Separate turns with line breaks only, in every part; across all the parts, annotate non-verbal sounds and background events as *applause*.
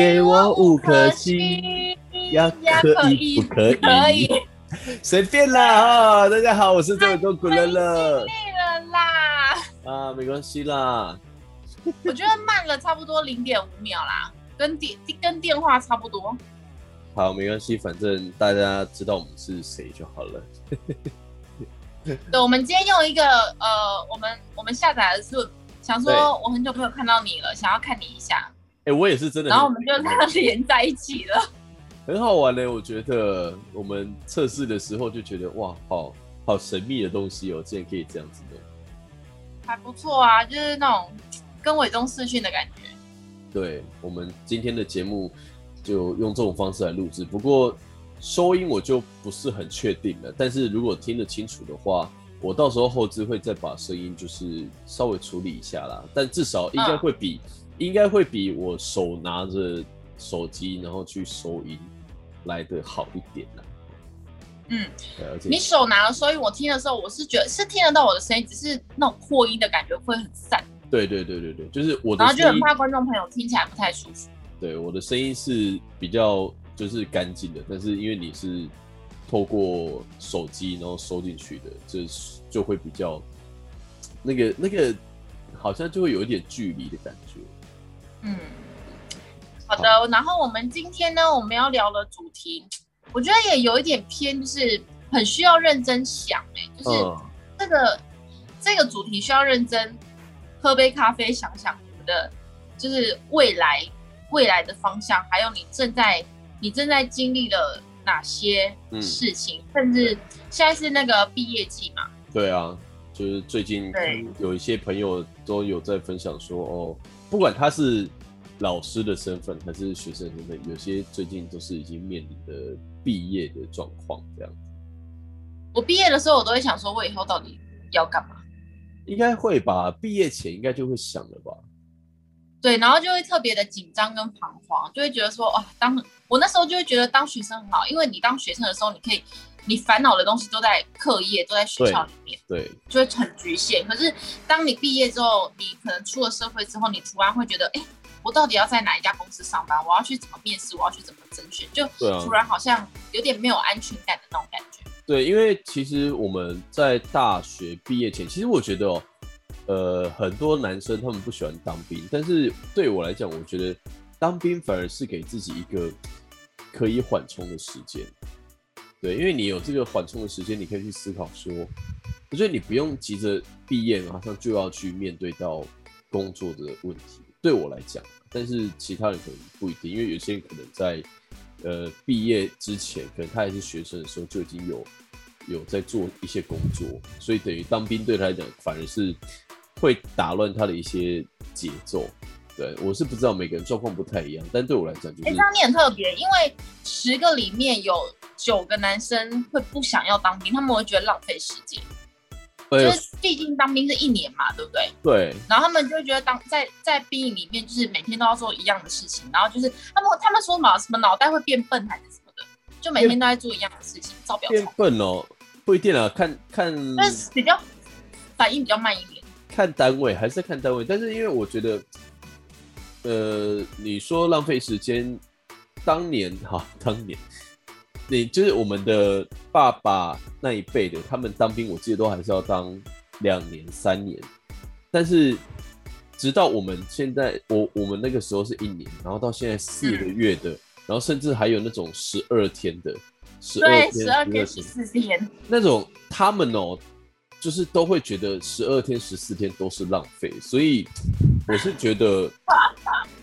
给我五颗星，要可以不可
可以
以？随便啦哈！大家好，我是周伟东古乐乐
累了啦，
啊，没关系啦。
我觉得慢了差不多零点五秒啦，跟电跟电话差不多。
好，没关系，反正大家知道我们是谁就好了。*laughs*
对，我们今天用一个呃，我们我们下载的是想
对
说，我很久没有看到你了，想要看你一下，
哎、我也是真的，
然后我们就这样连在一起了。
很好玩呢。我觉得我们测试的时候就觉得哇，好好神秘的东西哦，竟然可以这样子的。
还不错啊，就是那种跟伟忠视讯的感觉。
对我们今天的节目就用这种方式来录制，不过收音我就不是很确定了。但是如果听得清楚的话，我到时候后置会再把声音就是稍微处理一下啦。但至少应该会比、应该会比我手拿着手机然后去收音来的好一点啦。
嗯，你手拿了收音，我听的时候，我是觉得是听得到我的声音，只是那种扩音的感觉会很散，
对对对对对，就是我的
然后就，很怕观众朋友听起来不太舒服。
对我的声音是比较就是干净的，但是因为你是透过手机然后收进去的，这就会比较那个那个好像就会有一点距离的感觉。
嗯，好的。然后我们今天呢，我们要聊的主题，我觉得也有一点偏，就是很需要认真想、欸，就是
嗯，
这个、这个主题需要认真喝杯咖啡，想想你们的就是未来未来的方向，还有你正在你正在经历了哪些
嗯
事情，甚至现在是那个毕业季嘛，
对啊，就是最近有一些朋友都有在分享说，哦，不管他是老师的身份还是学生的身份，有些最近都是已经面临的毕业的状况，这样子
我毕业的时候，我都会想说，我以后到底要干嘛？
应该会吧？毕业前应该就会想了吧？
对，然后就会特别的紧张跟彷徨，就会觉得说，哇，当我那时候就会觉得当学生很好，因为你当学生的时候，你可以，你烦恼的东西都在课业，都在学校里面，
对，
就会很局限。可是当你毕业之后，你可能出了社会之后，你突然会觉得，哎，我到底要在哪一家公司上班？我要去怎么面试？我要去怎么甄选？就突然好像有点没有安全感的那种感觉。
对，因为其实我们在大学毕业前，其实我觉得哦，呃，很多男生他们不喜欢当兵，但是对我来讲，我觉得当兵反而是给自己一个可以缓冲的时间。对，因为你有这个缓冲的时间，你可以去思考说，我觉得你不用急着毕业，马上就要去面对到工作的问题。对我来讲，但是其他人可能不一定，因为有些人可能在呃毕业之前，可能他还是学生的时候就已经有有在做一些工作，所以等于当兵对他来讲反而是会打乱他的一些节奏。对我是不知道每个人状况不太一样，但对我来讲就
哎，
是
这样你很特别，因为十个里面有九个男生会不想要当兵，他们会觉得浪费时间。就
呃
是毕竟当兵是一年嘛，对不对？
对
然后他们就会觉得当在在兵营里面，就是每天都要做一样的事情，然后就是他们他们说嘛，什么脑袋会变笨还是什么的，就每天都在做一样的事情，照表
变，笨哦，不一定啊，看看
但是比较反应比较慢一点。
看单位还是看单位，但是因为我觉得，呃，你说浪费时间，当年哈，*laughs* 当年。你就是我们的爸爸那一辈的，他们当兵，我记得都还是要当两年、三年，但是直到我们现在，我我们那个时候是一年，然后到现在四个月的，然后甚至还有那种十二天的，十二，天、
十二天、十四天，
那种他们哦，就是都会觉得十二天、十四天都是浪费，所以我是觉得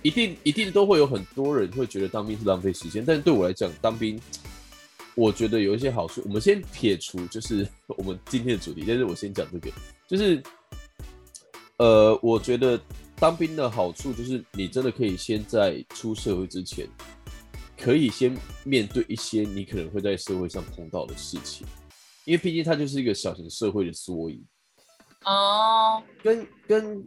一定一定都会有很多人会觉得当兵是浪费时间，但是对我来讲，当兵我觉得有一些好处。我们先撇除就是 *laughs* 我们今天的主题，但是我先讲这个，就是呃，我觉得当兵的好处就是你真的可以先在出社会之前，可以先面对一些你可能会在社会上碰到的事情。因为毕竟它就是一个小型社会的缩影，
哦，
跟跟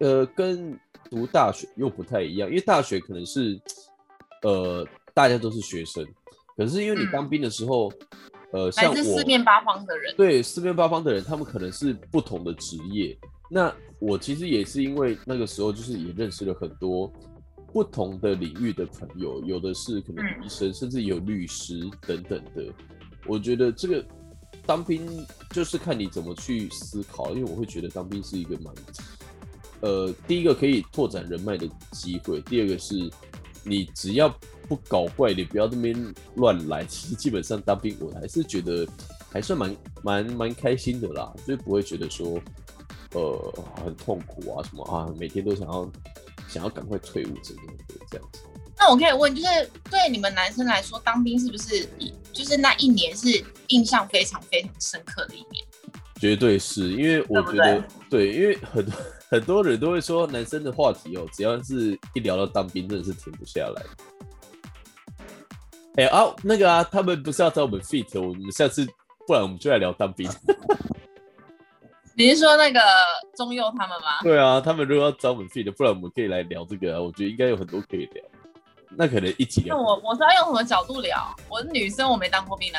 呃跟读大学又不太一样，因为大学可能是呃大家都是学生，可是因为你
嗯
当兵的时候，呃像我
四面八方的人，
对四面八方的人，他们可能是不同的职业。那我其实也是因为那个时候，就是也认识了很多不同的领域的朋友，有的是可能
嗯
医生，甚至有律师等等的。我觉得这个当兵就是看你怎么去思考，因为我会觉得当兵是一个蛮，呃，第一个可以拓展人脉的机会，第二个是你只要不搞怪，你不要这边乱来，其实基本上当兵我还是觉得还算蛮蛮蛮开心的啦，就是不会觉得说呃很痛苦啊什么啊，每天都想要想要赶快退伍之类的这样子。
那我可以问，就是对你们男生来说，当兵是不是一就是那一年是印象非常非常深刻的一年？
绝对是因为我觉得对，因为很多很多人都会说男生的话题哦，只要是一聊到当兵，真的是停不下来。哎、啊，那个啊，他们不是要找我们 fit，我们下次不然我们就来聊当兵。*laughs*
你是说那个中佑他们吗？
对啊，他们如果要找我们 fit，不然我们可以来聊这个啊，我觉得应该有很多可以聊。那可能一起聊。
那我我是要用什么角度聊？我是女生，我没当过兵的。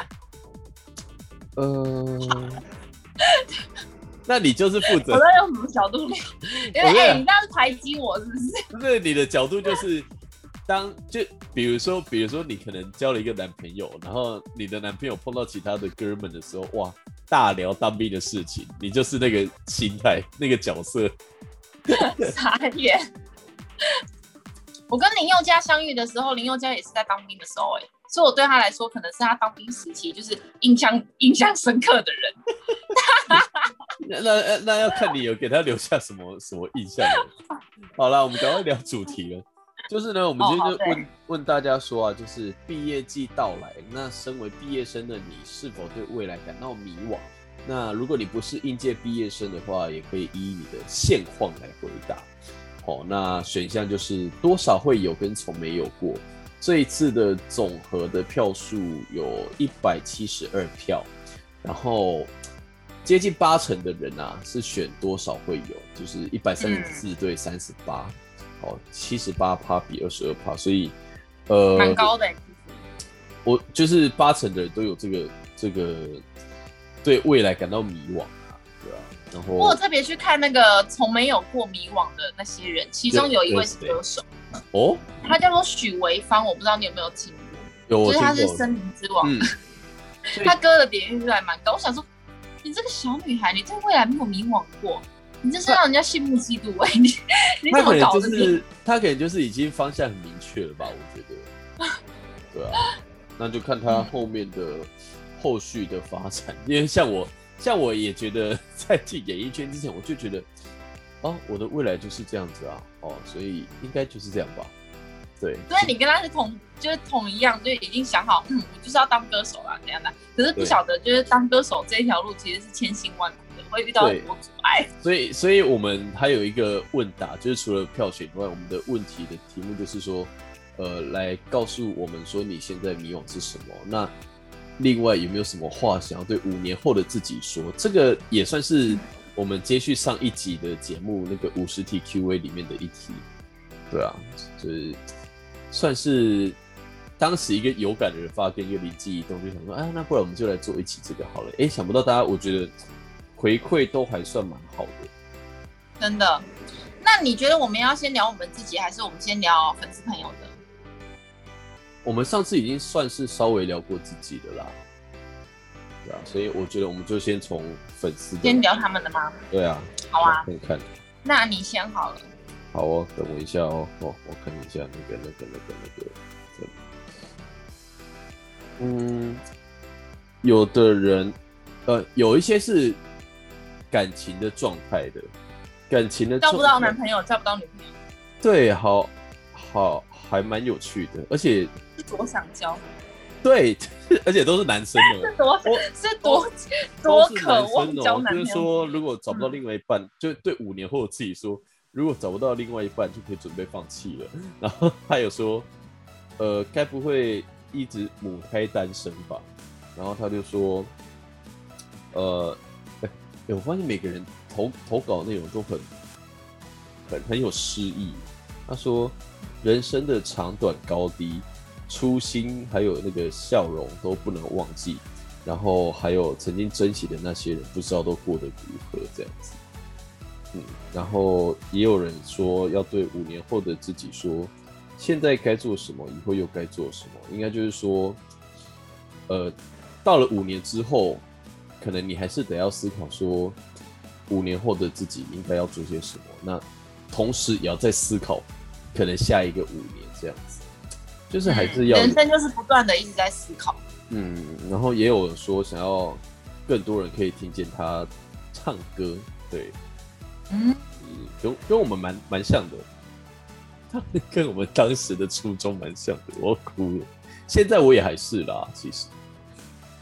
呃，那你就是负责
我
责，
在用什么角度聊？因为
你讲
你这样是排挤我是不是？
不是你的角度就是当就比如说，比如说你可能交了一个男朋友，然后你的男朋友碰到其他的哥们的时候，哇，大聊当兵的事情，你就是那个心态那个角色。*laughs*
傻眼。我跟林宥嘉相遇的时候，林宥嘉也是在当兵的时候、哎，所以我对他来说，可能是他当兵时期就是印象印象深刻的人。*laughs*
那那那要看你有给他留下什么什么印象了。好了，我们赶快聊主题了。就是呢，我们今天就问、问大家说啊，就是毕业季到来，那身为毕业生的你，是否对未来感到迷惘？那如果你不是应届毕业生的话，也可以依你的现况来回答。哦，那选项就是多少会有跟从没有过。这一次的总和的票数有一百七十二票，然后接近八成的人啊是选多少会有，就是一百三十四对三十八，哦，七十八趴比二十二趴，所以呃，
蛮高的、欸。
我就是八成的人都有这个这个对未来感到迷惘啊，对啊，然后
我有特别去看那个从没有过迷惘的那些人，其中有一位是歌手，
哦，
他叫做许维芳，我不知道你有没有听过，
有我
就是他，是森林之王，
嗯，
他歌的点阅率还蛮高。我想说，你这个小女孩，你对未来没有迷惘过，你这是让人家羡慕嫉妒哎、你 *laughs* 你怎
他可能就
么搞的？
是他可能就是已经方向很明确了吧，我觉得，*laughs* 对啊，那就看他后面的后续的发展，因为像我，像我也觉得在进演艺圈之前，我就觉得，哦，我的未来就是这样子啊，哦，所以应该就是这样吧，对，
所以你跟他是同，就是同一样，就已经想好，嗯，我就是要当歌手啦，怎样的？可是不晓得，就是当歌手这一条路其实是千辛万苦的，会遇到很多阻碍。
所以，所以我们还有一个问答，就是除了票选以外，我们的问题的题目就是说，呃，来告诉我们说你现在迷惘是什么。那另外有没有什么话想要对五年后的自己说？这个也算是我们接续上一集的节目那个五十题 Q&A 里面的一题。对啊，就是算是当时一个有感的人发跟一个灵机一动，就想说，哎，那不然我们就来做一期这个好了。哎，想不到大家，我觉得回馈都还算蛮好的。
真的。那你觉得我们要先聊我们自己，还是我们先聊粉丝朋友的？
我们上次已经算是稍微聊过自己的啦，对啊，所以我觉得我们就先从粉丝
先聊他们的吗？
对啊，
好啊，
看看。
那你先好了。
好哦，等我一下哦，哦，我看一下那个、那个、那个、那个，这嗯，有的人，呃，有一些是感情的状态的，感情的
交不到男朋友，交不到女朋友，
对，好好还蛮有趣的，而且
是多想交，
对，*laughs* 而且都是男生的 *laughs*
是，多
我
是多
都
多渴望
哦，
交男朋友。
就是说，如果找不到
嗯
另外一半，就对五年后的自己说，如果找不到另外一半，就可以准备放弃了。*laughs* 然后他有说，呃，该不会一直母胎单身吧？然后他就说，呃，哎、哎我发现每个人投投稿内容都很很很有诗意。他说，人生的长短高低，初心还有那个笑容都不能忘记。然后还有曾经珍惜的那些人，不知道都过得如何这样子。嗯，然后也有人说要对五年后的自己说，现在该做什么，以后又该做什么？应该就是说，呃，到了五年之后，可能你还是得要思考说，五年后的自己应该要做些什么。那同时也要再思考，可能下一个五年这样子，就是还是要
人生就是不断的一直在思考。
嗯，然后也有说想要更多人可以听见他唱歌，对，
嗯，
跟跟我们蛮蛮像的，*laughs* 他跟我们当时的初衷蛮像的，我哭了。现在我也还是啦，其实，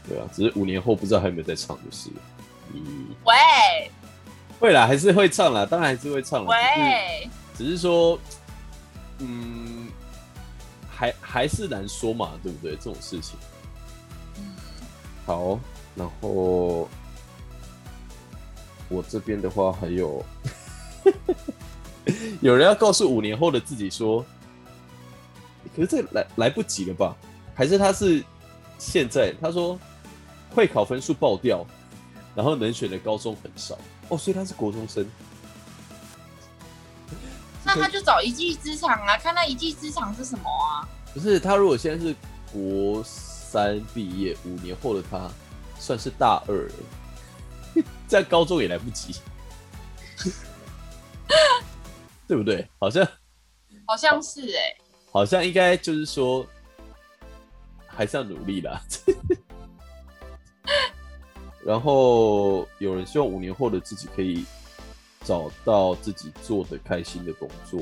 对啊，只是五年后不知道还有没有在唱就是。嗯，
喂
会啦，还是会唱啦，当然还是会唱啦。
喂，
只是只是说，嗯，还还是难说嘛，对不对？这种事情。
嗯，
好，然后我这边的话还有，*laughs* 有人要告诉五年后的自己说，可是这来来不及了吧？还是他是现在？他说会考分数爆掉，然后能选的高中很少哦，所以他是国中生。
那他就找一技之长啊，看他一技之长是什么啊？
不是他，如果现在是国三毕业，五年后的他算是大二了，*laughs* 在高中也来不及，*laughs* 对不对？好像
好像是哎、
好像应该就是说，还是要努力啦。*laughs* 然后有人希望五年后的自己可以找到自己做的开心的工作，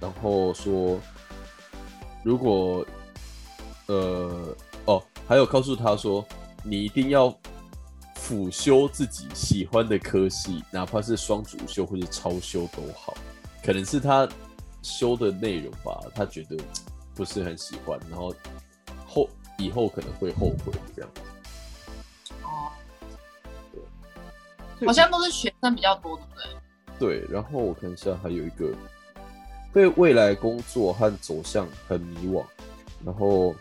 然后说，如果呃哦，还有告诉他说，你一定要辅修自己喜欢的科系，哪怕是双主修或者超修都好。可能是他修的内容吧，他觉得不是很喜欢，然后后以后可能会后悔这样子。*laughs*
好像都是学生比较多，对不对？
对，然后我看一下，还有一个对未来工作和走向很迷惘，然后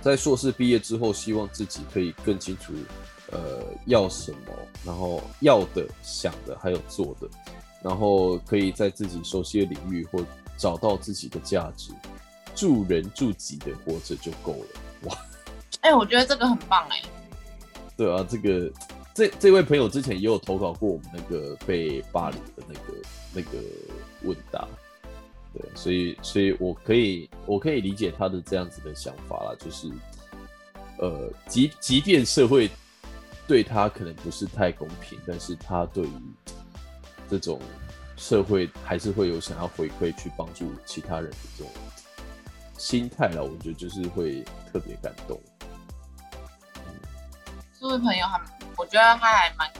在硕士毕业之后，希望自己可以更清楚，呃，要什么，然后要的、想的还有做的，然后可以在自己熟悉的领域或找到自己的价值，助人助己的活着就够了。哇，
哎、我觉得这个很棒哎、
对啊，这个这这位朋友之前也有投稿过我们那个被霸凌的那个那个问答，对，所以所以我可以我可以理解他的这样子的想法啦，就是呃，即即便社会对他可能不是太公平，但是他对于这种社会还是会有想要回馈去帮助其他人的这种心态啦，我觉得就是会特别感动。
这位朋友还，我觉得他还蛮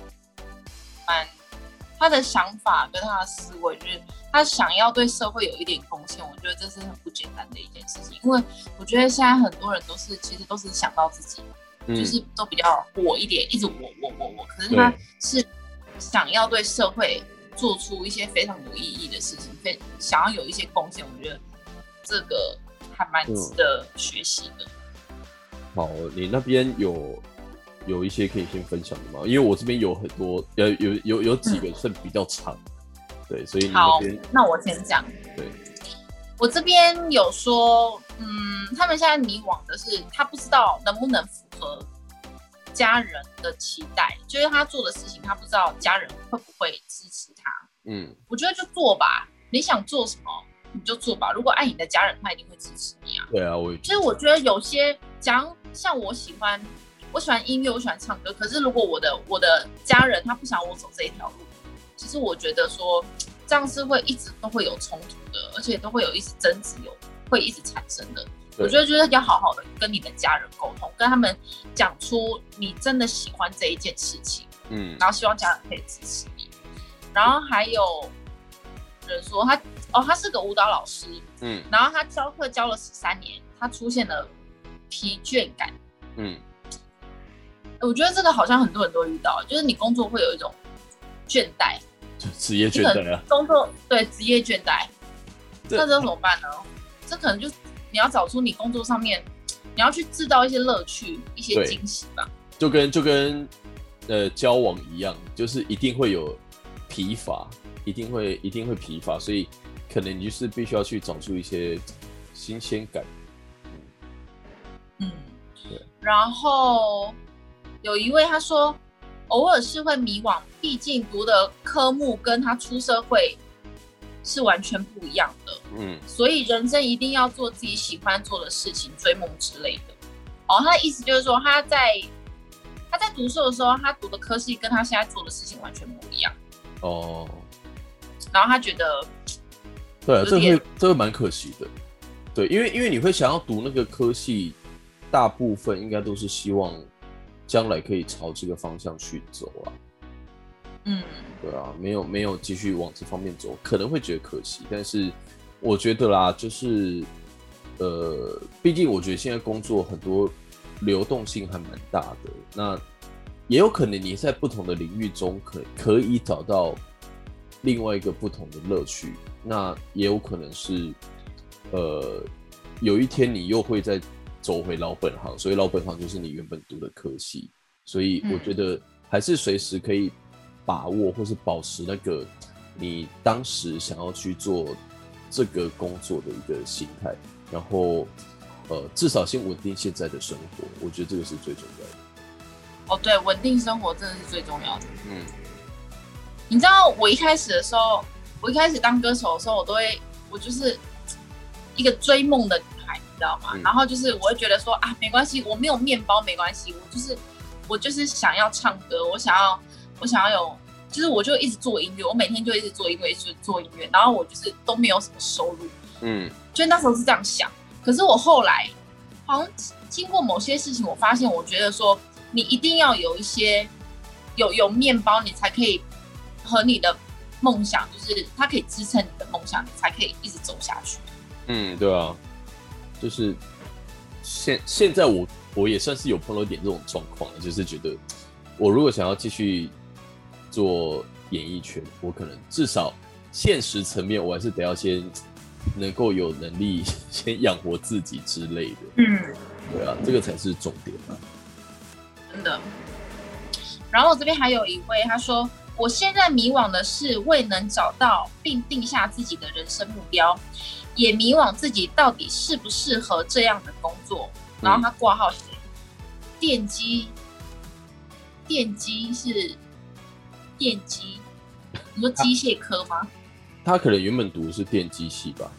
蛮他的想法跟他的思维，就是他想要对社会有一点贡献，我觉得这是很不简单的一件事情。因为我觉得现在很多人都是其实都是想到自己，
嗯
就是都比较我一点，一直我我我我，可是他是想要对社会做出一些非常有意义的事情，非想要有一些贡献，我觉得这个还蛮
嗯
值得学习的。
好，你那边有有一些可以先分享的吗？因为我这边有很多，有有有有几个算比较长，对，所以你
好，那我先讲。
对，
我这边有说，嗯，他们现在迷惘的是，他不知道能不能符合家人的期待，就是他做的事情，他不知道家人会不会支持他。
嗯
我觉得就做吧，你想做什么你就做吧。如果爱你的家人，他一定会支持你啊。
对啊，我也
其实我觉得有些讲像我喜欢，我喜欢音乐，我喜欢唱歌。可是如果我的我的家人他不想我走这一条路，其实我觉得说这样是会一直都会有冲突的，而且都会有一直争执，有会一直产生的。我觉得就是要好好的跟你的家人沟通，跟他们讲出你真的喜欢这一件事情，
嗯
然后希望家人可以支持你。然后还有人说他哦，他是个舞蹈老师，
嗯
然后他教课教了十三年，他出现了疲倦感。
嗯，
我觉得这个好像很多人都遇到，就是你工作会有一种倦怠，
就职业倦怠啊，
工作对职业倦怠，那这怎么办呢？这可能就你要找出你工作上面，你要去制造一些乐趣、一些
对
惊喜吧。
就跟就跟呃交往一样，就是一定会有疲乏，一定会一定会疲乏，所以可能你就是必须要去找出一些新鲜感。
嗯，
对。
然后有一位他说，偶尔是会迷惘，毕竟读的科目跟他出社会是完全不一样的。
嗯
所以人生一定要做自己喜欢做的事情，追梦之类的。哦，他的意思就是说，他在他在读书的时候，他读的科系跟他现在做的事情完全不一样。
哦，
然后他觉得，
对啊，这
有点
会这会蛮可惜的。对，因为因为你会想要读那个科系，大部分应该都是希望将来可以朝这个方向去走啊。
嗯
对啊，没有没有继续往这方面走，可能会觉得可惜。但是我觉得啦，就是呃，毕竟我觉得现在工作很多流动性还蛮大的，那也有可能你在不同的领域中可可以找到另外一个不同的乐趣，那也有可能是呃，有一天你又会再走回老本行，所以老本行就是你原本读的科系，所以我
嗯
觉得还是随时可以把握或是保持那个你当时想要去做这个工作的一个心态，然后呃，至少先稳定现在的生活，我觉得这个是最重要的。
哦，对，稳定生活真的是最重要的。
嗯
你知道我一开始的时候，我一开始当歌手的时候，我都会，我就是一个追梦的知道吗？
嗯
然后就是我会觉得说啊，没关系，我没有面包没关系，我就是我就是想要唱歌，我想要我想要有，就是我就一直做音乐，我每天就一直做音乐，一直做音乐，然后我就是都没有什么收入，
嗯
就那时候是这样想。可是我后来好像经过某些事情，我发现，我觉得说你一定要有一些有有面包，你才可以和你的梦想，就是它可以支撑你的梦想，你才可以一直走下去。
嗯，对啊，就是现现在我我也算是有碰到一点这种状况，就是觉得我如果想要继续做演艺圈，我可能至少现实层面我还是得要先能够有能力 *laughs* 先养活自己之类的。
嗯，
对啊，这个才是重点嘛。
真的。然后我这边还有一位，他说：“我现在迷惘的是未能找到并定下自己的人生目标，也迷惘自己到底适不适合这样的工作。”然后他挂号是电机，电机是电机，你说机械科吗？
他可能原本读的是电机系吧，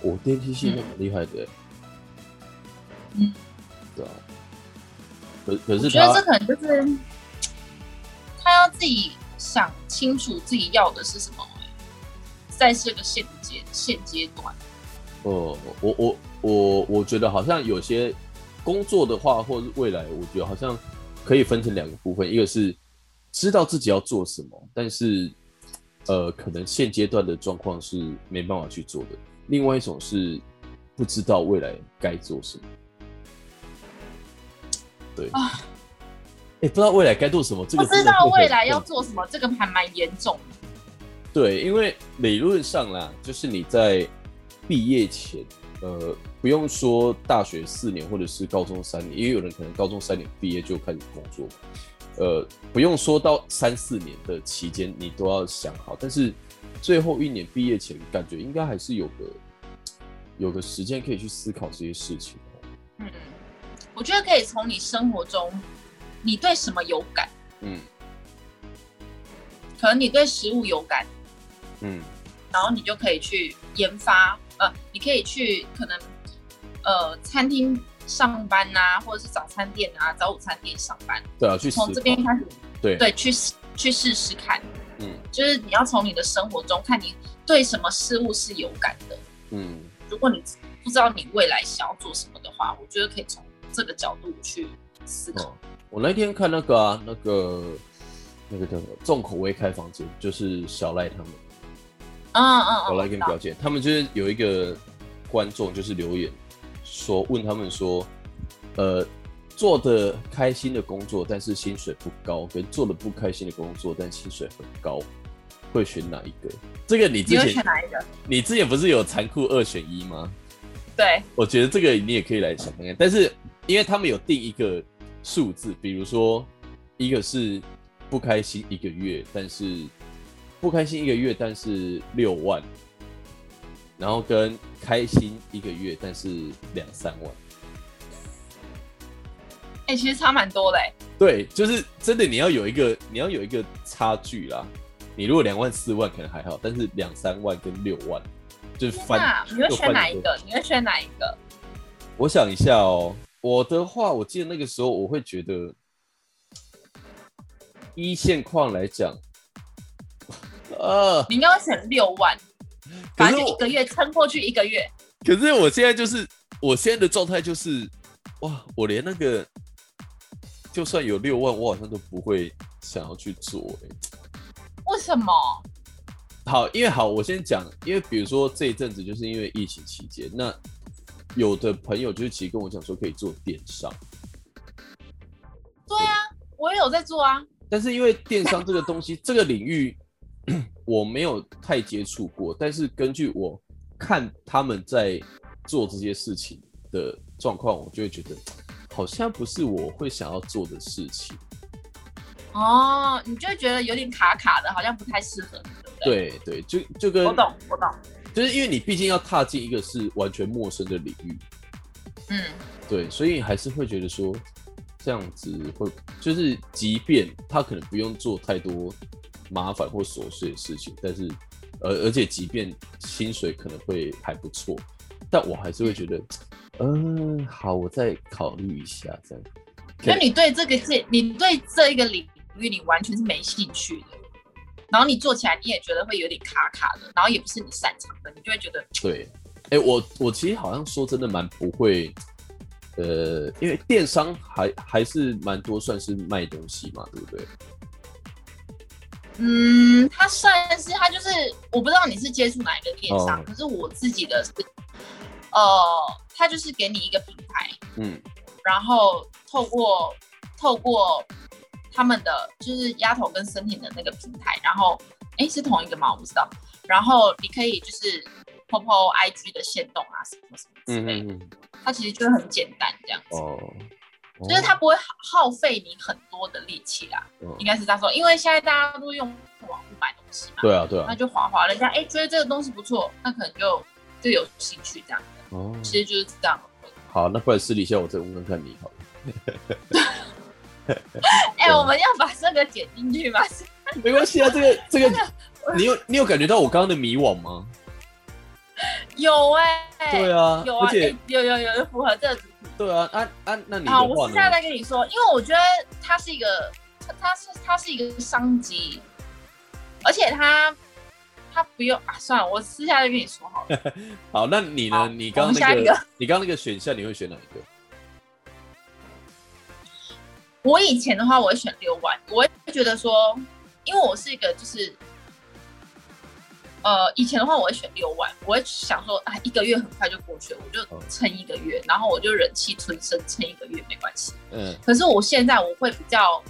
我、电机系那蛮厉害的、欸，
嗯，
对啊。可可是我
觉得这可能就是他要自己想清楚自己要的是什么，在这个现阶现阶段。
哦，我我我我觉得好像有些工作的话，或者是未来，我觉得好像可以分成两个部分，一个是知道自己要做什么，但是呃，可能现阶段的状况是没办法去做的；另外一种是不知道未来该做什么。对，哎、
啊
不知道未来该做什么，这个
不知道未来要做什么，这个还蛮严重的。
对，因为理论上啦，就是你在毕业前，呃，不用说大学四年或者是高中三年，因为有人可能高中三年毕业就开始工作，呃，不用说到三四年的期间，你都要想好。但是最后一年毕业前，感觉应该还是有个有个时间可以去思考这些事情哦。
嗯，我觉得可以从你生活中，你对什么有感？
嗯
可能你对食物有感，
嗯
然后你就可以去研发，呃，你可以去可能呃餐厅上班呐、或者是早餐店啊、早午餐店上班，
对啊，去
从这。边开始，
对
对，去去试试看，
嗯
就是你要从你的生活中看你对什么事物是有感的。
嗯
如果你不知道你未来想要做什么的话，我觉得可以从这个角度去思考。
哦，我那天看那个啊，那个那个叫什么重口味开房间，就是小赖他们。
嗯嗯嗯，我知道
跟表姐，他们就是有一个观众就是留言说，问他们说，呃，做的开心的工作，但是薪水不高，跟做的不开心的工作，但薪水很高，会选哪一个？这个你之前
哪一个？
你之前不是有残酷二选一吗？
对，
我觉得这个你也可以来想看看，但是因为他们有定一个数字，比如说一个是不开心一个月，但是不开心一个月，但是六万，然后跟开心一个月，但是两三万。
哎、其实差蛮多的哎、
对，就是真的，你要有一个你要有一个差距啦。你如果两万四万可能还好，但是两三万跟六万就是翻
那，你会选哪一个？你会选哪一个？
我想一下哦，我的话，我记得那个时候我会觉得，一线框来讲，呃，
你应该会选六万，反正就一个月撑过去一个月。
可是我现在就是我现在的状态就是，哇，我连那个就算有六万，我好像都不会想要去做、欸。
为什么？
好，因为好，我先讲，因为比如说这一阵子就是因为疫情期间，那有的朋友就是其实跟我讲说可以做电商，
对啊，我也有在做啊。
但是因为电商这个东西，这个领域 *clears throat* 我没有太接触过，但是根据我看他们在做这些事情的状况，我就会觉得好像不是我会想要做的事情。
哦，你就会觉得有点卡卡的，好像不太适合你，对不对？
对对，就就跟
我懂，我懂。
就是因为你毕竟要踏进一个是完全陌生的领域，
嗯，
对，所以还是会觉得说这样子会，就是即便他可能不用做太多麻烦或琐碎的事情，但是而而且即便薪水可能会还不错，但我还是会觉得，嗯、好，我再考虑一下这样。
就你对这个界，你对这一个领域你完全是没兴趣的，然后你做起来你也觉得会有点卡卡的，然后也不是你擅长的，你就会觉得
对，哎、我我其实好像说真的蛮不会，呃，因为电商还还是蛮多算是卖东西嘛，对不对？
嗯，它算是它就是我不知道你是接触哪一个电商，
哦。
可是我自己的是，呃，它就是给你一个平台，
嗯。
然后透过透过他们的就是丫头跟森田的那个平台，然后哎是同一个吗？我不知道。然后你可以就是 POPO IG 的线动啊什么什么之
嗯
类的，
嗯。嗯，
它其实就是很简单这样子，
哦，
就是它不会耗费你很多的力气啦，
哦
应该是这样说。因为现在大家都用网络买东西嘛，
对啊对啊
那，就滑滑，人家哎觉得这个东西不错，那可能就就有兴趣这样子，
哦，
其实就是这样。
好，那不然私底下我再问问看你好了。
哎、
对
我们要把这个剪进去吗？*laughs*
没关系啊，这个这个，你有你有感觉到我刚刚的迷惘吗？
有哎、
对啊，
有啊，
而且
哎有有有有符合这个。
对啊，啊啊，那你的
好，我私下？再跟你说，因为我觉得它是一个，它它是它是一个商机，而且它它不用啊，算了，我私下再跟你说好了。*laughs*
好，那你呢？你刚那
个 *laughs*
你刚刚那个选项，你会选哪一个？*laughs*
我以前的话，我会选六万，我会觉得说，因为我是一个就是，呃，以前的话我会选六万，我会想说，啊，一个月很快就过去了，我就
嗯
撑一个月，然后我就忍气吞声撑一个月没关系。
嗯
可是我现在我会比较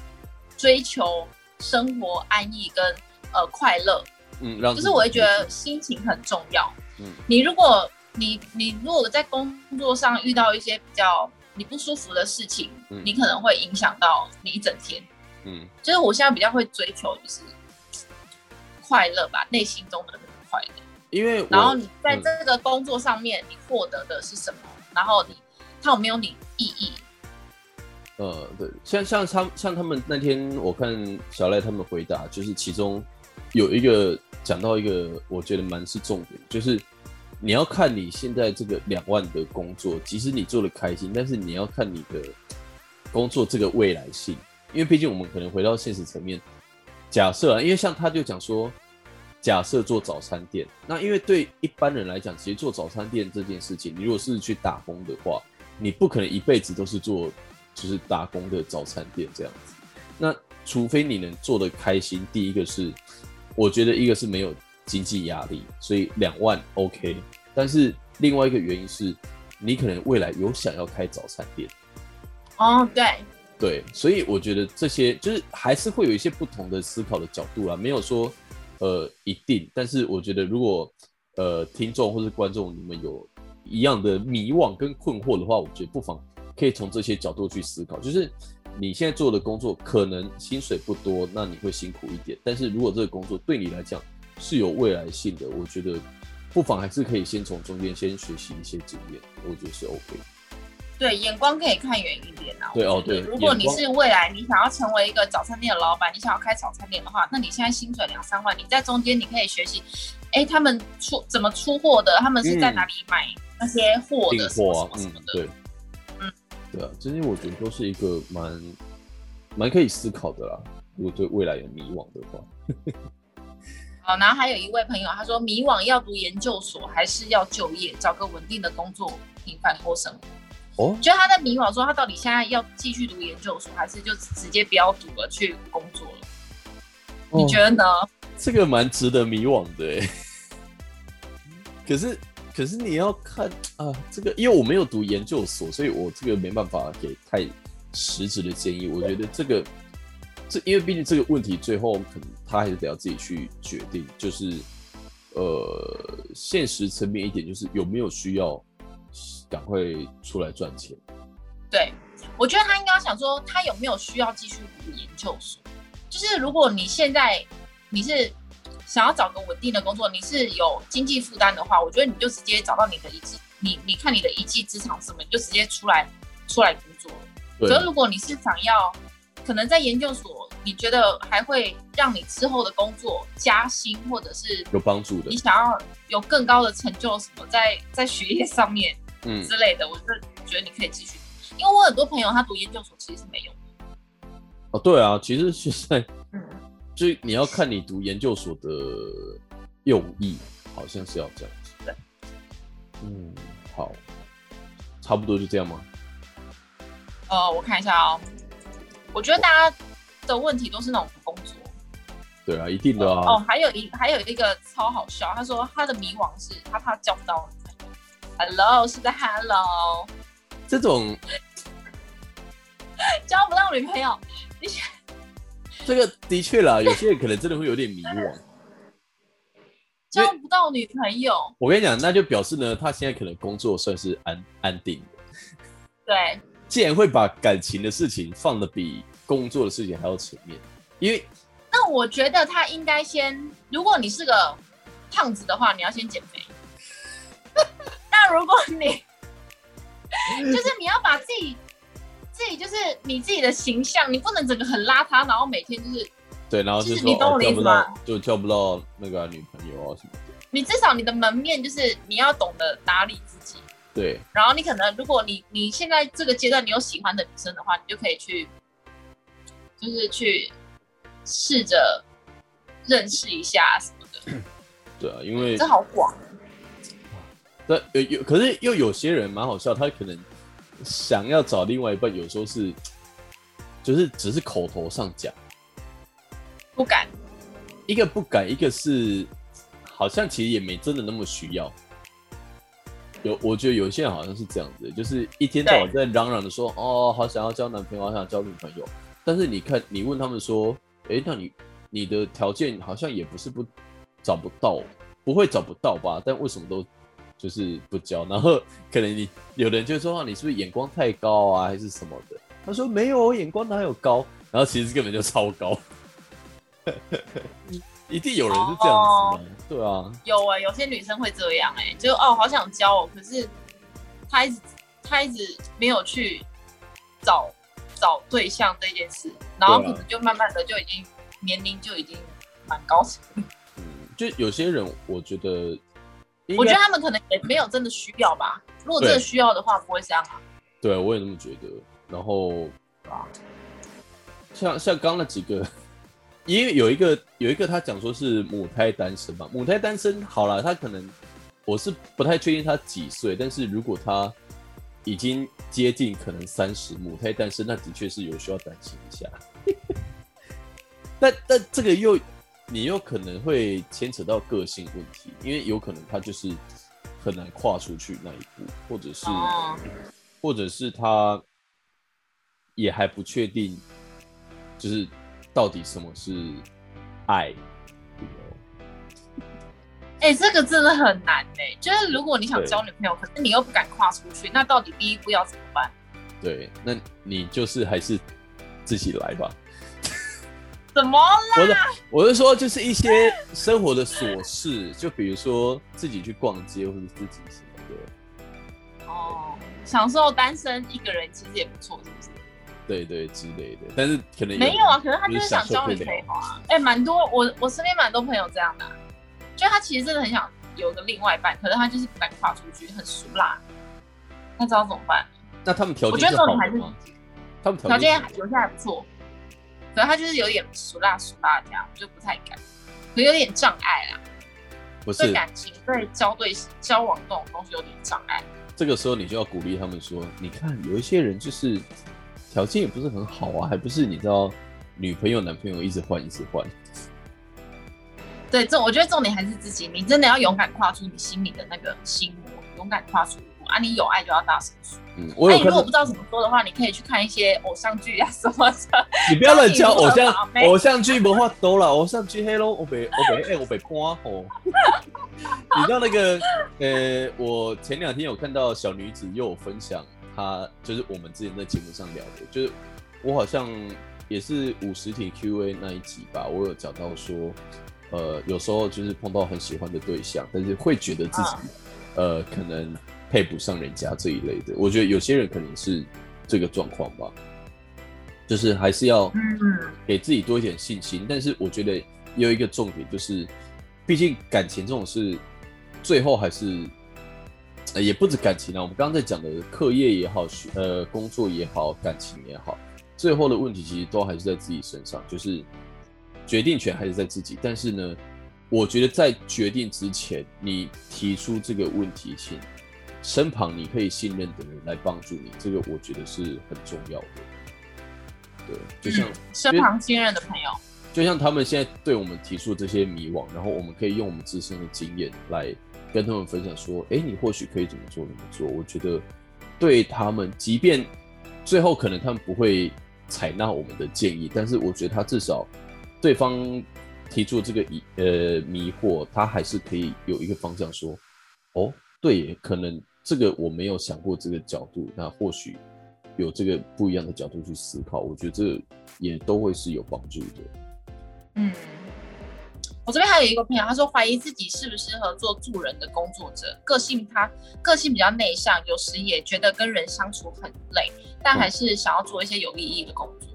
追求生活安逸跟呃快乐，
嗯，
就是我会觉得心情很重要。
嗯
你如果你你如果在工作上遇到一些比较你不舒服的事情，
嗯
你可能会影响到你一整天。
嗯
就是我现在比较会追求就是快乐吧，内心中的那个快乐。
因为
然后你在
嗯
这个工作上面，你获得的是什么？然后你它有没有你意义？
呃，对，像像他像他们那天我看小赖他们回答，就是其中有一个讲到一个我觉得蛮是重点，就是你要看你现在这个两万的工作，即使你做的开心，但是你要看你的工作这个未来性，因为毕竟我们可能回到现实层面，假设啊，因为像他就讲说，假设做早餐店，那因为对一般人来讲，其实做早餐店这件事情，你如果是去打工的话，你不可能一辈子都是做就是打工的早餐店这样子。那除非你能做的开心，第一个是我觉得一个是没有经济压力，所以两万 OK。但是另外一个原因是，你可能未来有想要开早餐店，
哦，对，
对，所以我觉得这些就是还是会有一些不同的思考的角度啦，没有说呃一定，但是我觉得如果呃听众或是观众你们有一样的迷惘跟困惑的话，我觉得不妨可以从这些角度去思考，就是你现在做的工作可能薪水不多，那你会辛苦一点，但是如果这个工作对你来讲是有未来性的，我觉得不妨还是可以先从中间先学习一些经验，我觉得是 OK 的。
对，眼光可以看远一点啊。
对哦对
如果你是未来你想要成为一个早餐店的老板，你想要开早餐店的话，那你现在薪水两三万，你在中间你可以学习，哎，他们出怎么出货的，他们是在
嗯
哪里买那些货的，什么
货啊，嗯
什么什么，的。
对，
嗯，
对啊，这些我觉得都是一个蛮蛮可以思考的啦。如果对未来有迷惘的话，*laughs*
好，然后还有一位朋友，他说迷惘要读研究所还是要就业，找个稳定的工作，平凡过生活。
哦，
觉得他在迷惘，说他到底现在要继续读研究所，还是就直接不要读了，去工作了？你觉得呢？
这个蛮值得迷惘的哎。*laughs* 可是，可是你要看啊，这个因为我没有读研究所，所以我这个没办法给太实质的建议。我觉得这个，这因为毕竟这个问题最后可能他还是得要自己去决定，就是呃，现实层面一点，就是有没有需要赶快出来赚钱。
对，我觉得他应该想说，他有没有需要继续读研究所？就是如果你现在你是想要找个稳定的工作，你是有经济负担的话，我觉得你就直接找到你的一技，你你看你的一技之长什么，你就直接出来出来工作了。
对
可是如果你是想要，可能在研究所，你觉得还会让你之后的工作加薪，或者是
有帮助的
你，想要有更高的成就，什么在在学业上面
嗯，
之类的，我就觉得你可以继续。因为我很多朋友他读研究所其实是没用的，
哦，对啊，其实现在
嗯，
就你要看你读研究所的用意，好像是要这样子。
对，
嗯，好，差不多就这样吗？
呃，我看一下哦，我觉得大家的问题都是那种工作。
对啊，一定的啊。
哦，还有一还有一个超好笑，他说他的迷惘是他怕交不到。Hello，是在 Hello，
这种 *laughs*
交不到女朋友，你 *laughs* 想
这个的确啦，有些人可能真的会有点迷惘。*laughs*
交不到女朋友，
我跟你讲，那就表示呢，他现在可能工作算是安安定的。
对，
既然会把感情的事情放的比工作的事情还要前面，因为
那我觉得他应该先，如果你是个胖子的话，你要先减肥。那如果你 *laughs* 就是你要把自己自己就是你自己的形象，你不能整个很邋遢，然后每天就是
对，然后
就
就是
你懂我的意思吗，
就交不到那个女朋友啊什么的。
你至少你的门面就是你要懂得打理自己。
对，
然后你可能，如果你你现在这个阶段你有喜欢的女生的话，你就可以去，就是去试着认识一下什么的。
对啊，因为
这好广，
但有有，可是又有些人蛮好笑，他可能想要找另外一半，有时候是就是只是口头上讲，
不敢。
一个不敢，一个是好像其实也没真的那么需要。有，我觉得有些人好像是这样子，就是一天到晚在嚷嚷的说，哦，好想要交男朋友，好想交女朋友。但是你看，你问他们说，诶，那你你的条件好像也不是不找不到，不会找不到吧？但为什么都就是不交？然后可能你有的人就说，啊，你是不是眼光太高啊，还是什么的？他说没有，我眼光哪有高？然后其实根本就超高。一定有人是这样子的，对啊，
有哎、有些女生会这样哎、就哦好想交哦，可是她一直她一直没有去找找对象这件事，然后可能就慢慢的就已经年龄就已经蛮高层。
嗯，就有些人我觉得
我觉得他们可能也没有真的需要吧。如果真的需要的话，不会这样啊。
对我也那么觉得。然后
啊
像像刚刚那几个，*laughs* 因为有一个有一个他讲说是母胎单身嘛，母胎单身好了，他可能我是不太确定他几岁，但是如果他已经接近可能三十，母胎单身，那的确是有需要担心一下。*laughs* 但但这个又你有可能会牵扯到个性问题，因为有可能他就是很难跨出去那一步，或者是、
哦，
或者是他也还不确定，就是到底什么是爱。
哎、这个真的很难哎、就是如果你想交女朋友，可是你又不敢跨出去，那到底第一步要怎么办？
对，那你就是还是自己来吧。
怎么啦？
我是我是说，就是一些生活的琐事，就比如说自己去逛街，或者自己什么的，
哦，享受单身一个人其实也不错，是不是？
对对之类的。但是可能
没有啊，可能他
就
就是是想交女朋友啊。哎、蛮多我我身边蛮多朋友这样的啊、就他其实真的很想有个另外一半，可是他就是不敢跨出去，很俗辣。那知道怎么办？
那他们条件我
觉得这种还是？
他们
条
件
有些还不错，可能他就是有点俗辣俗辣这样，我就不太敢，可有点障碍啦。
不是
对感情、对交对交往这种东西有点障碍。
这个时候你就要鼓励他们说，你看有一些人就是条件也不是很好啊，还不是你知道女朋友男朋友一直换一直换。
对，这我觉得重点还是自己，你真的要勇敢跨出你心里的那个心魔，勇敢跨出啊！你有爱就要大声说。
嗯，我
那
有看到
你如果不知道怎么说的话，你可以去看一些偶像剧啊什么的。*laughs*
你不要乱教偶像偶像剧文化多了，偶像剧黑龙我被我被哎我北瓜吼。*laughs* 你知道那个呃，我前两天有看到小女子又有分享，她就是我们之前在节目上聊的，就是我好像也是五十题 Q&A 那一集吧，我有讲到说，呃，有时候就是碰到很喜欢的对象，但是会觉得自己、呃可能配不上人家这一类的，我觉得有些人可能是这个状况吧。就是还是要，给自己多一点信心。但是我觉得有一个重点就是，毕竟感情这种事，最后还是，也不止感情啊。我们刚刚在讲的课业也好，学呃工作也好，感情也好，最后的问题其实都还是在自己身上，就是决定权还是在自己。但是呢，我觉得在决定之前，你提出这个问题，请身旁你可以信任的人来帮助你，这个我觉得是很重要的。对，就像、
嗯身旁信任的朋友，
就像他们现在对我们提出这些迷惘，然后我们可以用我们自身的经验来跟他们分享，说，哎，你或许可以怎么做，怎么做。我觉得对他们，即便最后可能他们不会采纳我们的建议，但是我觉得他至少对方提出这个疑呃迷惑，他还是可以有一个方向说，哦，对，可能这个我没有想过这个角度，那或许有这个不一样的角度去思考，我觉得这也都会是有帮助的。
嗯，我这边还有一个朋友，他说怀疑自己适不适合做助人的工作者，个性他个性比较内向，有时也觉得跟人相处很累，但还是想要做一些有意义的工作。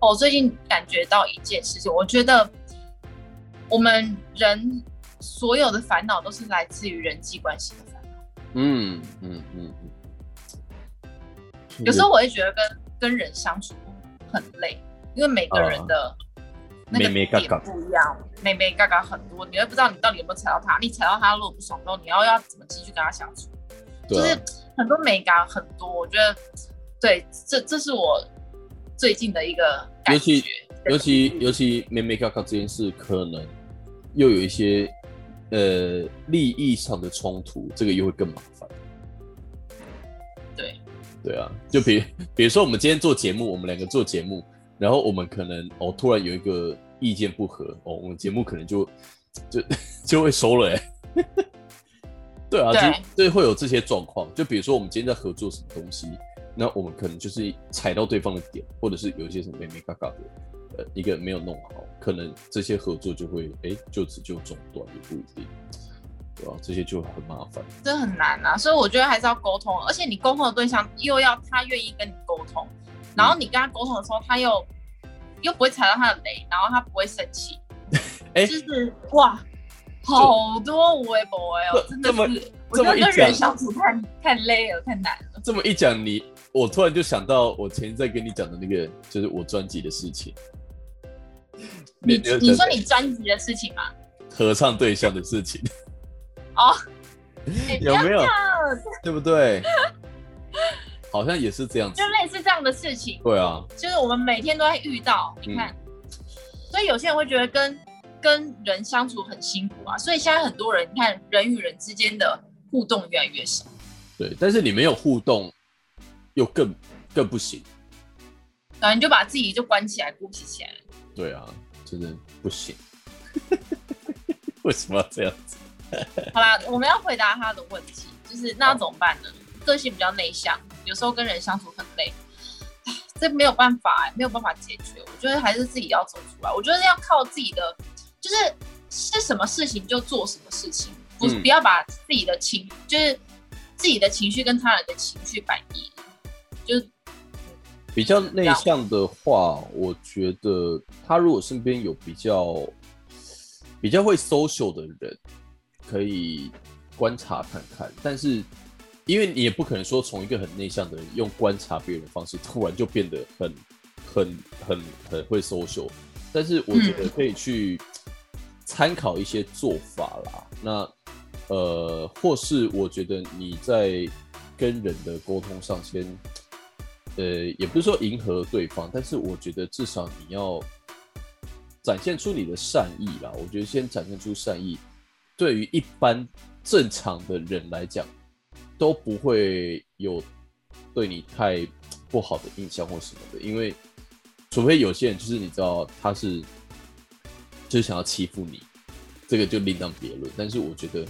我最近感觉到一件事情，我觉得我们人所有的烦恼都是来自于人际关系的烦恼。
嗯嗯嗯嗯，
有时候我会觉得跟跟人相处很累，因为每个人的那个点
嘎
不一样，妹妹嘎嘎很多，你会不知道你到底有没有踩到他，你踩到他如果不爽之后，你要要怎么继续跟他相处，就是很多美感很多，我觉得对，这这是我最近的一个感
尤其
觉，
尤其尤其妹妹嘎嘎这件事，可能又有一些呃利益上的冲突，这个又会更麻烦。
对，
对啊，就比 *laughs* 比如说我们今天做节目，我们两个做节目，然后我们可能哦突然有一个意见不合，哦，我们节目可能就就 *laughs* 就会收了哎、*laughs* 对啊，
对
会有这些状况。就比如说我们今天在合作什么东西，那我们可能就是踩到对方的点，或者是有一些什么没没嘎嘎的，呃，一个没有弄好，可能这些合作就会哎就此就中断，也不一定，对吧、这些就很麻烦。
这很难啊，所以我觉得还是要沟通，而且你沟通的对象又要他愿意跟你沟通，然后你跟他沟通的时候，他又又不会踩到他的雷，然后他不会生气，*laughs*
哎
就是哇，好多无微不微哦，真的是，我觉得跟人相处太太累了，太难了。
这么一讲，你我突然就想到我前天在跟你讲的那个，就是我专辑的事情，*laughs*
你你说你专辑的事情吗？
合唱对象的事情，
哦，*laughs* 哎
有没有对不对？*laughs* 好像也是这样子
就。类似这样的事情，
对啊，
就是我们每天都在遇到，你看，所以有些人会觉得跟跟人相处很辛苦啊，所以现在很多人，你看人与人之间的互动越来越少。
对，但是你没有互动，又更更不行。
然后你就把自己就关起来，孤僻起来。
对啊，真的不行。*laughs* 为什么要这样子？*laughs*
好啦，我们要回答他的问题，就是那怎么办呢？个性比较内向，有时候跟人相处很累，*sighs* 这没有办法、没有办法解决。我觉得还是自己要走出来。我觉得要靠自己的，就是是什么事情就做什么事情，不
嗯
不要把自己的情，就是自己的情绪跟他人的情绪摆第一，就是
比较内向的话，我觉得他如果身边有比较比较会 social 的人，可以观察看看。但是，因为你也不可能说从一个很内向的人用观察别人的方式，突然就变得很很很很会 social。但是我觉得可以去参考一些做法啦。那呃，或是我觉得你在跟人的沟通上先。呃，也不是说迎合对方，但是我觉得至少你要展现出你的善意啦。我觉得先展现出善意，对于一般正常的人来讲，都不会有对你太不好的印象或什么的。因为除非有些人就是你知道他是就是想要欺负你，这个就另当别论。但是我觉得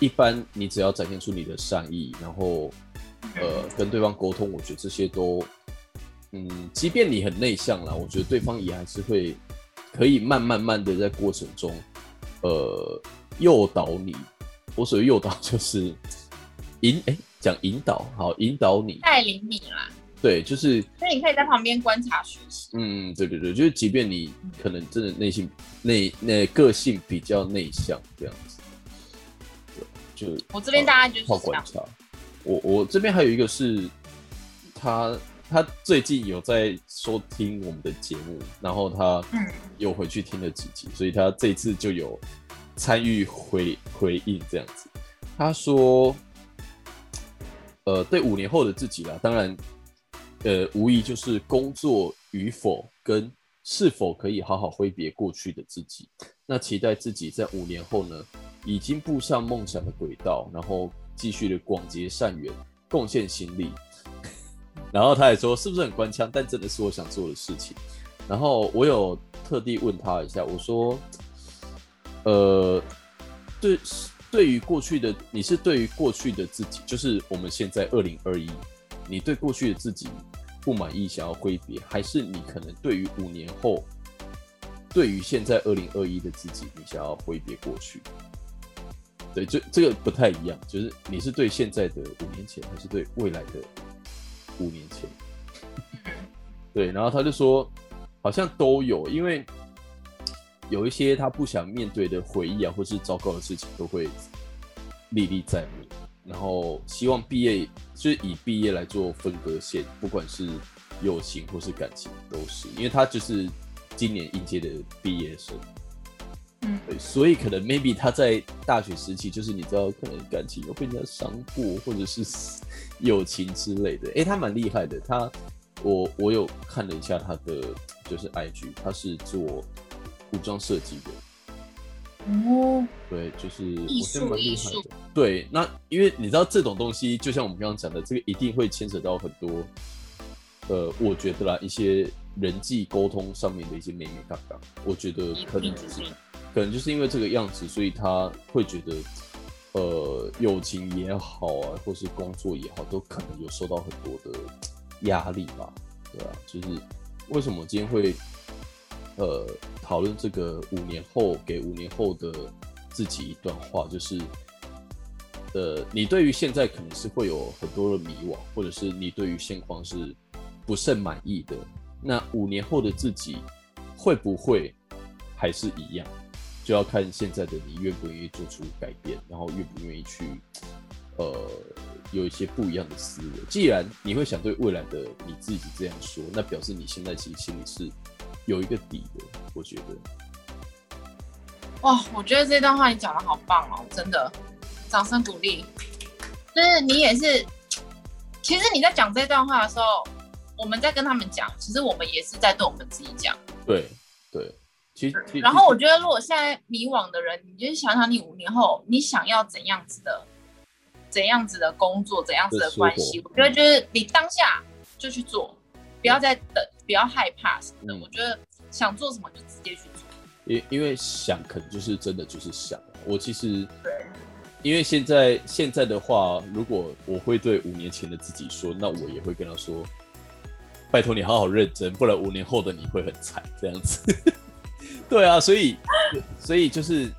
一般你只要展现出你的善意，然后。呃，跟对方沟通，我觉得这些都，嗯，即便你很内向啦，我觉得对方也还是会可以慢慢慢的在过程中，呃，诱导你。我所谓诱导就是 *laughs* 引，哎、讲引导，好，引导你，
带领你啦。
对，就是，
所以你可以在旁边观察学习。
嗯，对对对，就是即便你可能真的内心内那个性比较内向这样子，对，就
我这边大概就是。
靠观察。我我这边还有一个是，他他最近有在收听我们的节目，然后他
嗯
有回去听了几集，所以他这次就有参与回回应这样子。他说，呃，对五年后的自己啦，当然，呃，无疑就是工作与否跟是否可以好好挥别过去的自己。那期待自己在五年后呢，已经步上梦想的轨道，然后继续的广结善缘，贡献心力。*laughs* 然后他也说，是不是很官腔？但真的是我想做的事情。然后我有特地问他一下，我说，呃，对，对于过去的你是对于过去的自己，就是我们现在二零二一，你对过去的自己不满意，想要挥别，还是你可能对于五年后，对于现在二零二一的自己，你想要挥别过去？对，这这个不太一样，就是你是对现在的五年前，还是对未来的五年前？*laughs* 对，然后他就说，好像都有，因为有一些他不想面对的回忆啊，或是糟糕的事情，都会历历在目。然后希望毕业就是以毕业来做分割线，不管是友情或是感情，都是，因为他就是今年应届的毕业生。
嗯，
对，所以可能 maybe 他在大学时期，就是你知道，可能感情有被人家伤过，或者是友情之类的。诶，他蛮厉害的，他我我有看了一下他的就是 IG，他是做服装设计的，
哦，
对，就是
艺
我觉得蛮厉害
术艺术
的。对，那因为你知道这种东西，就像我们刚刚讲的，这个一定会牵扯到很多，呃，我觉得啦，一些人际沟通上面的一些美美杠杠，我觉得可能就是可能就是因为这个样子，所以他会觉得，呃，友情也好啊，或是工作也好，都可能有受到很多的压力吧，对啊，就是为什么今天会呃讨论这个五年后给五年后的自己一段话，就是呃，你对于现在可能是会有很多的迷惘，或者是你对于现况是不甚满意的，那五年后的自己会不会还是一样？就要看现在的你愿不愿意做出改变，然后愿不愿意去呃有一些不一样的思维。既然你会想对未来的你自己这样说，那表示你现在其实心里是有一个底的。我觉得，
哇，我觉得这段话你讲的好棒哦，真的，掌声鼓励。就是你也是，其实你在讲这段话的时候，我们在跟他们讲，其实我们也是在对我们自己讲。
对对，其实
然后我觉得，如果现在迷惘的人，你就想想你五年后你想要怎样子的、怎样子的工作、怎样子的关系。我觉得就是你当下就去做，不要再等，不要害怕什么的。
嗯
我觉得想做什么就直接去做。
因因为想可能就是真的就是想，我其实
对，
因为现在现在的话，如果我会对五年前的自己说，那我也会跟他说，拜托你好好认真，不然五年后的你会很惨这样子。对啊，所以所以就是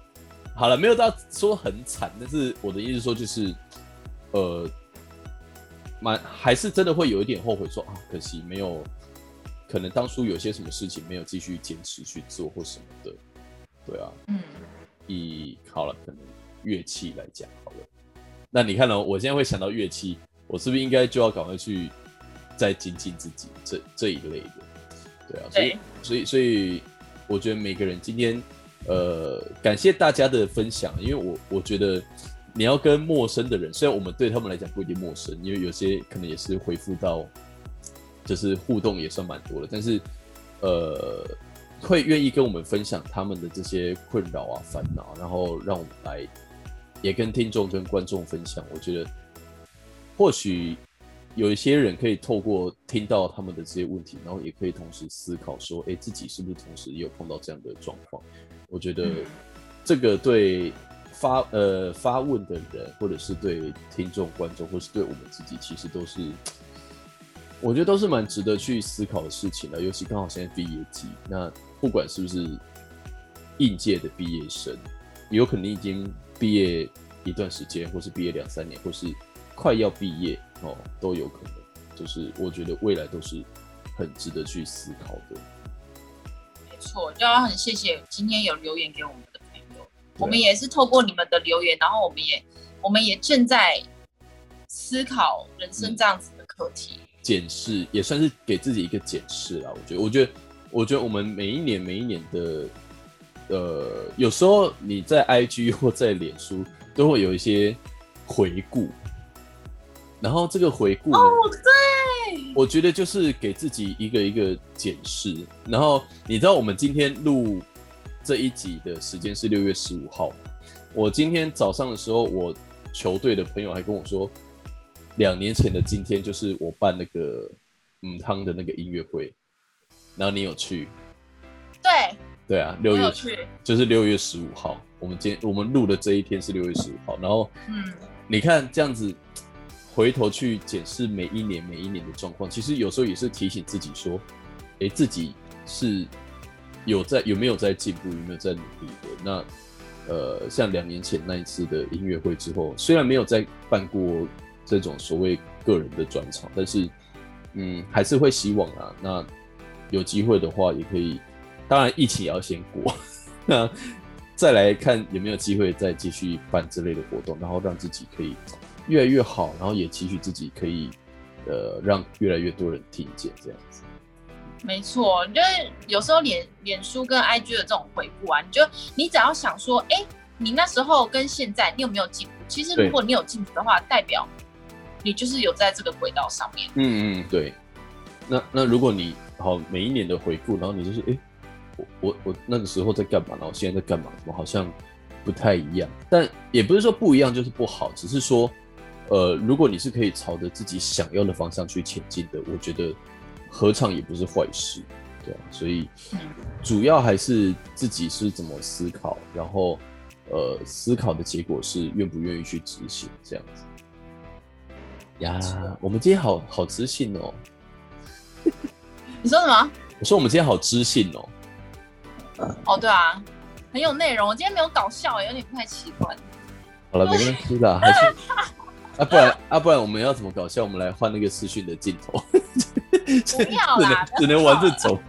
好了，没有到说很惨，但是我的意思说就是，呃，蛮还是真的会有一点后悔说啊，可惜没有，可能当初有些什么事情没有继续坚持去做或什么的，对啊，
嗯，
以好了，可能乐器来讲好了，那你看呢、我现在会想到乐器，我是不是应该就要赶快去再精进自己这这一类的？对啊，所以
对。
所以所以我觉得每个人今天呃，感谢大家的分享，因为我我觉得你要跟陌生的人，虽然我们对他们来讲不一定陌生，因为有些可能也是回复到，就是互动也算蛮多的，但是呃，会愿意跟我们分享他们的这些困扰啊、烦恼，然后让我们来也跟听众、跟观众分享。我觉得或许有一些人可以透过听到他们的这些问题，然后也可以同时思考说，哎，自己是不是同时也有碰到这样的状况？我觉得
嗯
这个对发呃发问的人，或者是对听众、观众，或是对我们自己，其实都是。我觉得都是蛮值得去思考的事情了，尤其刚好现在毕业季，那不管是不是应届的毕业生，有可能已经毕业一段时间，或是毕业两三年，或是快要毕业哦，都有可能。就是我觉得未来都是很值得去思考的。
没错，就要很谢谢今天有留言给我们的朋友，我们也是透过你们的留言，然后我们也我们也正在思考人生这样子的课题。
检视也算是给自己一个检视啦。我觉得，我觉得，我觉得我们每一年每一年的，呃，有时候你在 IG 或在脸书都会有一些回顾，然后这个回顾呢，
哦，对，
我觉得就是给自己一个一个检视。然后你知道我们今天录这一集的时间是六月十五号，我今天早上的时候，我球队的朋友还跟我说，两年前的今天就是我办那个嗯汤的那个音乐会，然后你有去？
对，
对啊，
我
六月
有去，
就是六月十五号，我们今天我们录的这一天是六月十五号，然后
嗯，
你看这样子，回头去检视每一年每一年的状况，其实有时候也是提醒自己说，诶，自己是有在有没有在进步，有没有在努力的。那呃，像两年前那一次的音乐会之后，虽然没有再办过这种所谓个人的专场，但是嗯，还是会希望啊，那有机会的话也可以，当然疫情也要先过，*laughs* 那再来看有没有机会再继续办这类的活动，然后让自己可以越来越好，然后也期许自己可以呃让越来越多人听见这样子。
没错，就是有时候脸脸书跟 IG 的这种回复啊，你就你只要想说，哎，你那时候跟现在你有没有进步？其实如果你有进步的话，代表你就是有在这个轨道上面。
嗯嗯，对。那那如果你好每一年的回顾，然后你就是哎、诶我我我那个时候在干嘛，然后现在在干嘛，怎么好像不太一样？但也不是说不一样就是不好，只是说呃，如果你是可以朝着自己想要的方向去前进的，我觉得何尝也不是坏事，对啊。所以
嗯
主要还是自己是怎么思考，然后呃，思考的结果是愿不愿意去执行这样子。呀，我们今天好好知性哦。*laughs*
你说什么？
我说我们今天好知性哦。
哦，对啊，很有内容。我今天没有搞笑、欸，有点不太习惯。
好了，没关系的，还是 *laughs* 啊，不然啊，不然我们要怎么搞笑？我们来换那个视讯的镜头。*laughs* 只能只能玩这种。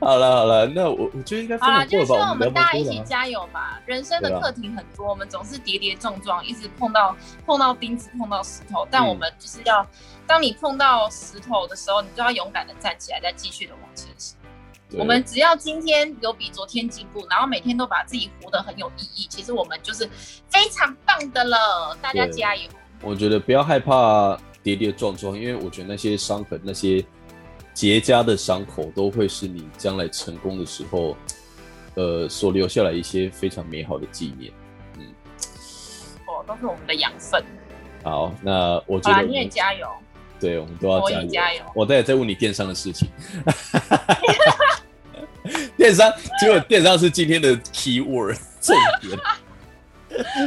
好了好了，那我我觉得应该分
好啦，就是希
得过吧？们聊
望我们大家。一起加油吧。人生的课题很多，我们总是跌跌撞撞，一直碰到碰到钉子，碰到石头。但
嗯
我们就是要，当你碰到石头的时候，你就要勇敢的站起来，再继续的往前行。我们只要今天有比昨天进步，然后每天都把自己活得很有意义，其实我们就是非常棒的了。大家加油！
我觉得不要害怕跌跌撞撞，因为我觉得那些伤痕、那些结痂的伤口，都会是你将来成功的时候，呃，所留下来一些非常美好的纪念。
嗯哦，都是我们的养分。
好，那我觉得我们
也加油！
对，我们都要加油。
加油
我待会再问你电商的事情。电商，结果电商是今天的 key word 重点，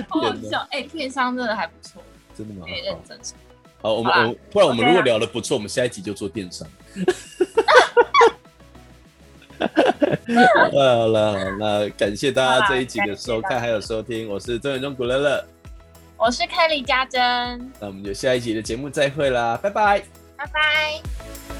*laughs*
好笑，哎、电商真的还不错，
真的吗
可以？认真说。
好，我们我们不然我们如果聊的不错，我们下一集就做电商。*laughs* 好了好了，好那感谢大家这一集的收看还有收听，我是周元忠古乐乐，
我是 Kelly 家珍，
那我们就下一集的节目再会啦，拜拜，
拜拜。